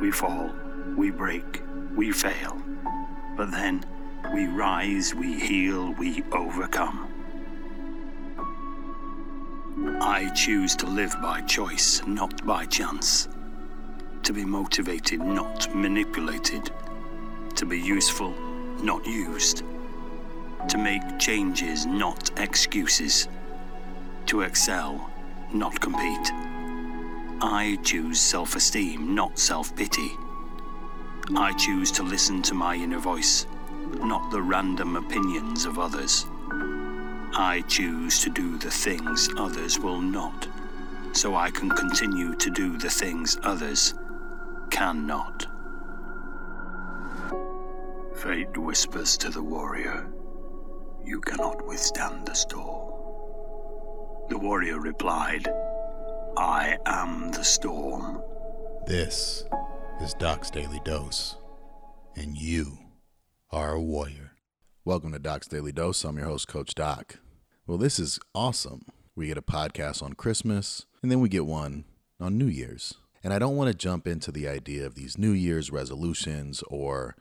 We fall, we break, we fail. But then we rise, we heal, we overcome. I choose to live by choice, not by chance. To be motivated, not manipulated. To be useful, not used. To make changes, not excuses. To excel, not compete. I choose self esteem, not self pity. I choose to listen to my inner voice, not the random opinions of others. I choose to do the things others will not, so I can continue to do the things others cannot. Fate whispers to the warrior, You cannot withstand the storm. The warrior replied, I am the storm. This is Doc's Daily Dose, and you are a warrior. Welcome to Doc's Daily Dose. I'm your host, Coach Doc. Well, this is awesome. We get a podcast on Christmas, and then we get one on New Year's. And I don't want to jump into the idea of these New Year's resolutions or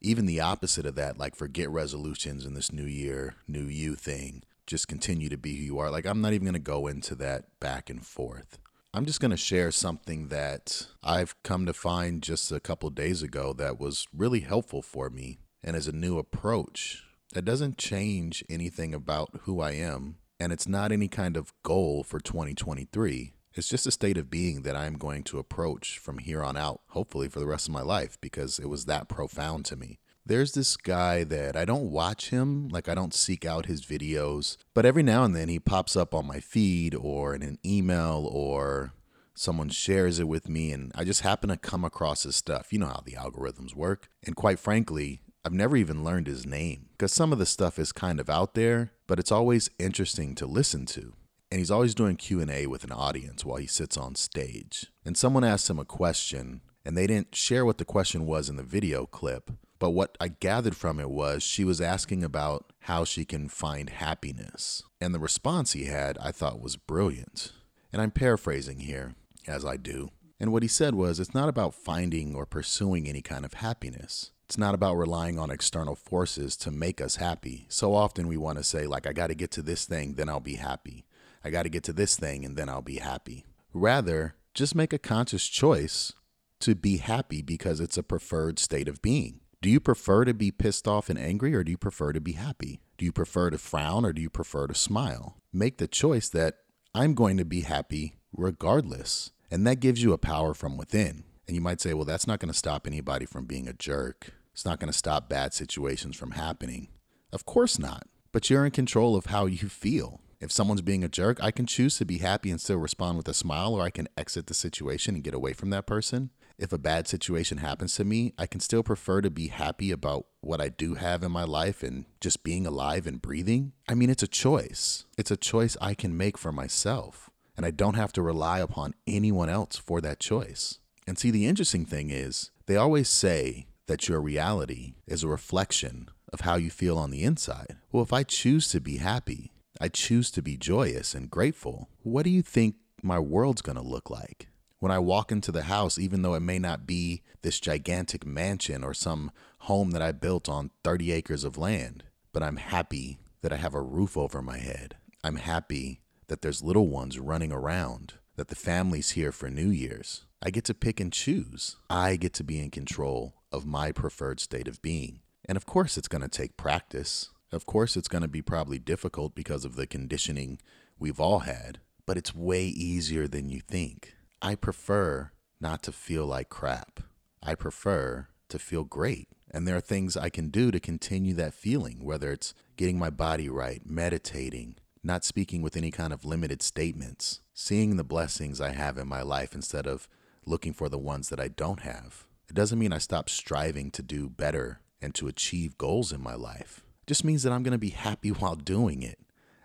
even the opposite of that, like forget resolutions in this new year, new you thing. Just continue to be who you are. Like, I'm not even going to go into that back and forth. I'm just going to share something that I've come to find just a couple days ago that was really helpful for me and as a new approach. That doesn't change anything about who I am, and it's not any kind of goal for 2023. It's just a state of being that I'm going to approach from here on out, hopefully for the rest of my life, because it was that profound to me. There's this guy that I don't watch him, like I don't seek out his videos, but every now and then he pops up on my feed or in an email or someone shares it with me, and I just happen to come across his stuff. You know how the algorithms work. And quite frankly, I've never even learned his name because some of the stuff is kind of out there, but it's always interesting to listen to and he's always doing q&a with an audience while he sits on stage and someone asked him a question and they didn't share what the question was in the video clip but what i gathered from it was she was asking about how she can find happiness and the response he had i thought was brilliant and i'm paraphrasing here as i do and what he said was it's not about finding or pursuing any kind of happiness it's not about relying on external forces to make us happy. So often we want to say, like, I got to get to this thing, then I'll be happy. I got to get to this thing and then I'll be happy. Rather, just make a conscious choice to be happy because it's a preferred state of being. Do you prefer to be pissed off and angry or do you prefer to be happy? Do you prefer to frown or do you prefer to smile? Make the choice that I'm going to be happy regardless. And that gives you a power from within. And you might say, well, that's not going to stop anybody from being a jerk. It's not going to stop bad situations from happening. Of course not. But you're in control of how you feel. If someone's being a jerk, I can choose to be happy and still respond with a smile, or I can exit the situation and get away from that person. If a bad situation happens to me, I can still prefer to be happy about what I do have in my life and just being alive and breathing. I mean, it's a choice. It's a choice I can make for myself, and I don't have to rely upon anyone else for that choice. And see, the interesting thing is, they always say that your reality is a reflection of how you feel on the inside. Well, if I choose to be happy, I choose to be joyous and grateful. What do you think my world's to look like? When I walk into the house, even though it may not be this gigantic mansion or some home that I built on 30 acres of land, but I'm happy that I have a roof over my head. I'm happy that there's little ones running around, that the family's here for New Year's. I get to pick and choose. I get to be in control of my preferred state of being. And of course, it's going to take practice. Of course, it's going to be probably difficult because of the conditioning we've all had, but it's way easier than you think. I prefer not to feel like crap. I prefer to feel great. And there are things I can do to continue that feeling, whether it's getting my body right, meditating, not speaking with any kind of limited statements, seeing the blessings I have in my life instead of looking for the ones that I don't have. It doesn't mean I stop striving to do better and to achieve goals in my life It just means that I'm going to be happy while doing it.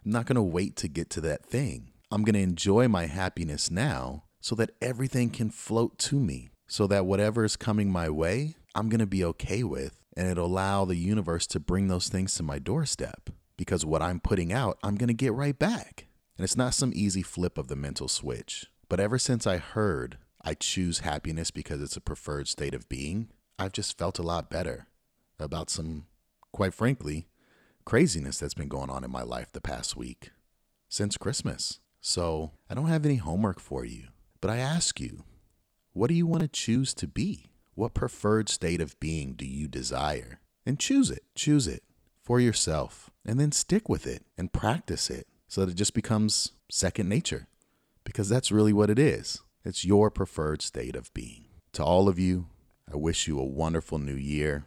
I'm not going to wait to get to that thing. I'm going to enjoy my happiness now so that everything can float to me, so that whatever is coming my way, I'm going to be okay with. And it'll allow the universe to bring those things to my doorstep because what I'm putting out, I'm going to get right back. And it's not some easy flip of the mental switch. But ever since I heard I choose happiness because it's a preferred state of being, I've just felt a lot better about some, quite frankly, craziness that's been going on in my life the past week since Christmas. So I don't have any homework for you, but I ask you, what do you want to choose to be? What preferred state of being do you desire? And choose it, choose it for yourself, and then stick with it and practice it so that it just becomes second nature. Because that's really what it is. It's your preferred state of being. To all of you, I wish you a wonderful new year,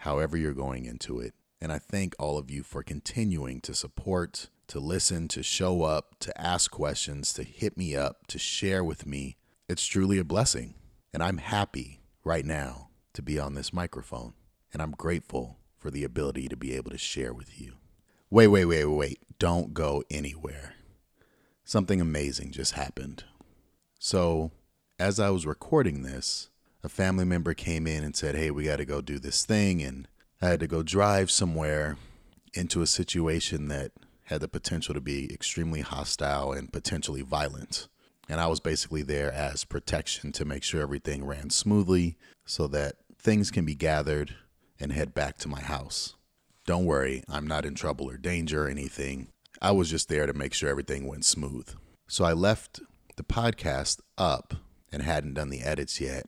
however you're going into it. And I thank all of you for continuing to support, to listen, to show up, to ask questions, to hit me up, to share with me. It's truly a blessing. And I'm happy right now to be on this microphone. And I'm grateful for the ability to be able to share with you. Wait, wait, wait, wait. Don't go anywhere. Something amazing just happened. So, as I was recording this, a family member came in and said, Hey, we got to go do this thing. And I had to go drive somewhere into a situation that had the potential to be extremely hostile and potentially violent. And I was basically there as protection to make sure everything ran smoothly so that things can be gathered and head back to my house. Don't worry, I'm not in trouble or danger or anything. I was just there to make sure everything went smooth. So I left the podcast up and hadn't done the edits yet,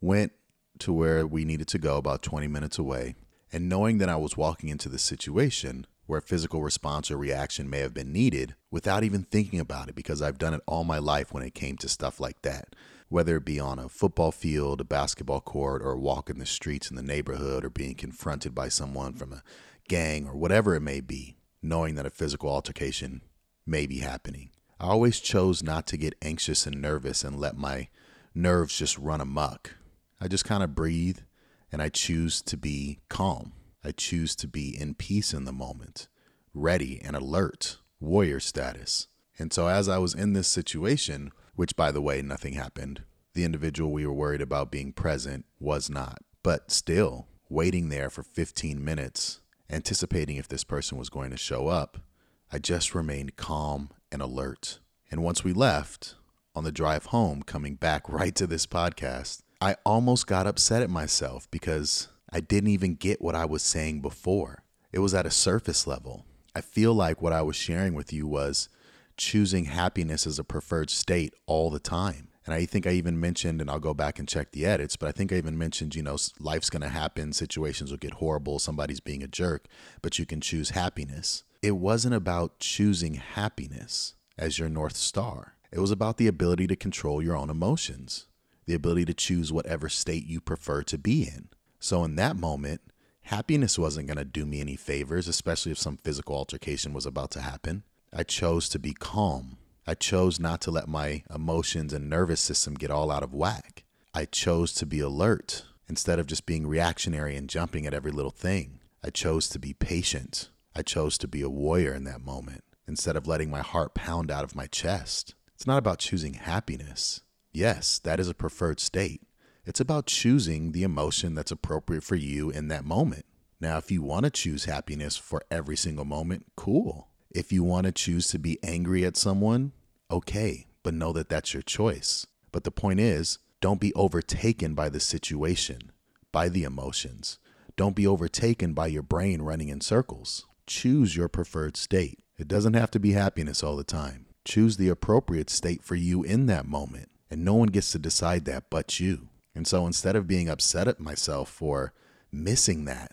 went to where we needed to go about 20 minutes away, and knowing that I was walking into the situation where physical response or reaction may have been needed without even thinking about it because I've done it all my life when it came to stuff like that. Whether it be on a football field, a basketball court, or walking the streets in the neighborhood, or being confronted by someone from a gang, or whatever it may be, knowing that a physical altercation may be happening. I always chose not to get anxious and nervous and let my nerves just run amok. I just kind of breathe and I choose to be calm. I choose to be in peace in the moment, ready and alert, warrior status. And so, as I was in this situation, which by the way, nothing happened, the individual we were worried about being present was not. But still, waiting there for 15 minutes, anticipating if this person was going to show up, I just remained calm and alert. And once we left, on the drive home, coming back right to this podcast, I almost got upset at myself because I didn't even get what I was saying before. It was at a surface level. I feel like what I was sharing with you was choosing happiness as a preferred state all the time. And I think I even mentioned, and I'll go back and check the edits, but I think I even mentioned, you know, life's going to happen, situations will get horrible, somebody's being a jerk, but you can choose happiness. It wasn't about choosing happiness as your North Star, it was about the ability to control your own emotions, the ability to choose whatever state you prefer to be in. So in that moment, happiness wasn't going to do me any favors, especially if some physical altercation was about to happen. I chose to be calm. I chose not to let my emotions and nervous system get all out of whack. I chose to be alert instead of just being reactionary and jumping at every little thing. I chose to be patient. I chose to be a warrior in that moment instead of letting my heart pound out of my chest. It's not about choosing happiness. Yes, that is a preferred state. It's about choosing the emotion that's appropriate for you in that moment. Now, if you want to choose happiness for every single moment, cool. If you want to choose to be angry at someone, okay, but know that that's your choice. But the point is, don't be overtaken by the situation, by the emotions. Don't be overtaken by your brain running in circles. Choose your preferred state. It doesn't have to be happiness all the time. Choose the appropriate state for you in that moment, and no one gets to decide that but you. And so instead of being upset at myself for missing that,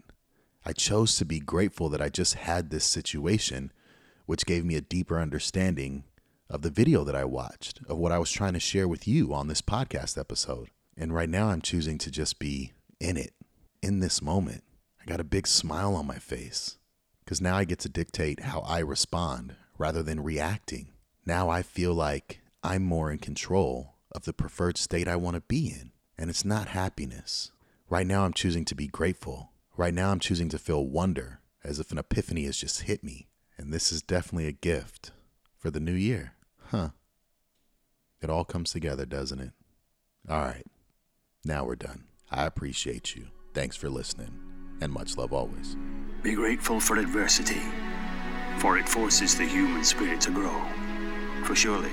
I chose to be grateful that I just had this situation, which gave me a deeper understanding of the video that I watched, of what I was trying to share with you on this podcast episode. And right now, I'm choosing to just be in it, in this moment. I got a big smile on my face because now I get to dictate how I respond rather than reacting. Now I feel like I'm more in control of the preferred state I want to be in. And it's not happiness. Right now, I'm choosing to be grateful. Right now, I'm choosing to feel wonder as if an epiphany has just hit me. And this is definitely a gift for the new year. Huh. It all comes together, doesn't it? All right. Now we're done. I appreciate you. Thanks for listening. And much love always. Be grateful for adversity, for it forces the human spirit to grow. For surely,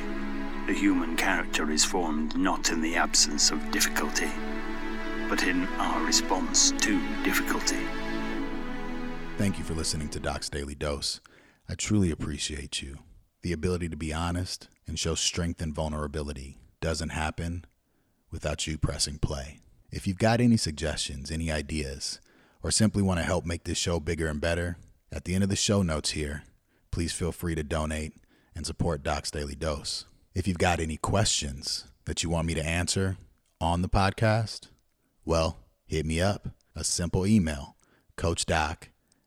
The human character is formed not in the absence of difficulty, but in our response to difficulty. Thank you for listening to Doc's Daily Dose. I truly appreciate you. The ability to be honest and show strength and vulnerability doesn't happen without you pressing play. If you've got any suggestions, any ideas, or simply want to help make this show bigger and better, at the end of the show notes here, please feel free to donate and support Doc's Daily Dose. If you've got any questions that you want me to answer on the podcast, well, hit me up. A simple email, coachdoc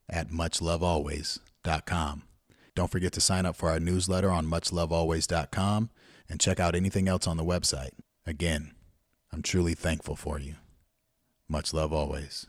at muchlovealways.com. Don't forget to sign up for our newsletter on muchlovealways.com and check out anything else on the website. Again, I'm truly thankful for you. Much love always.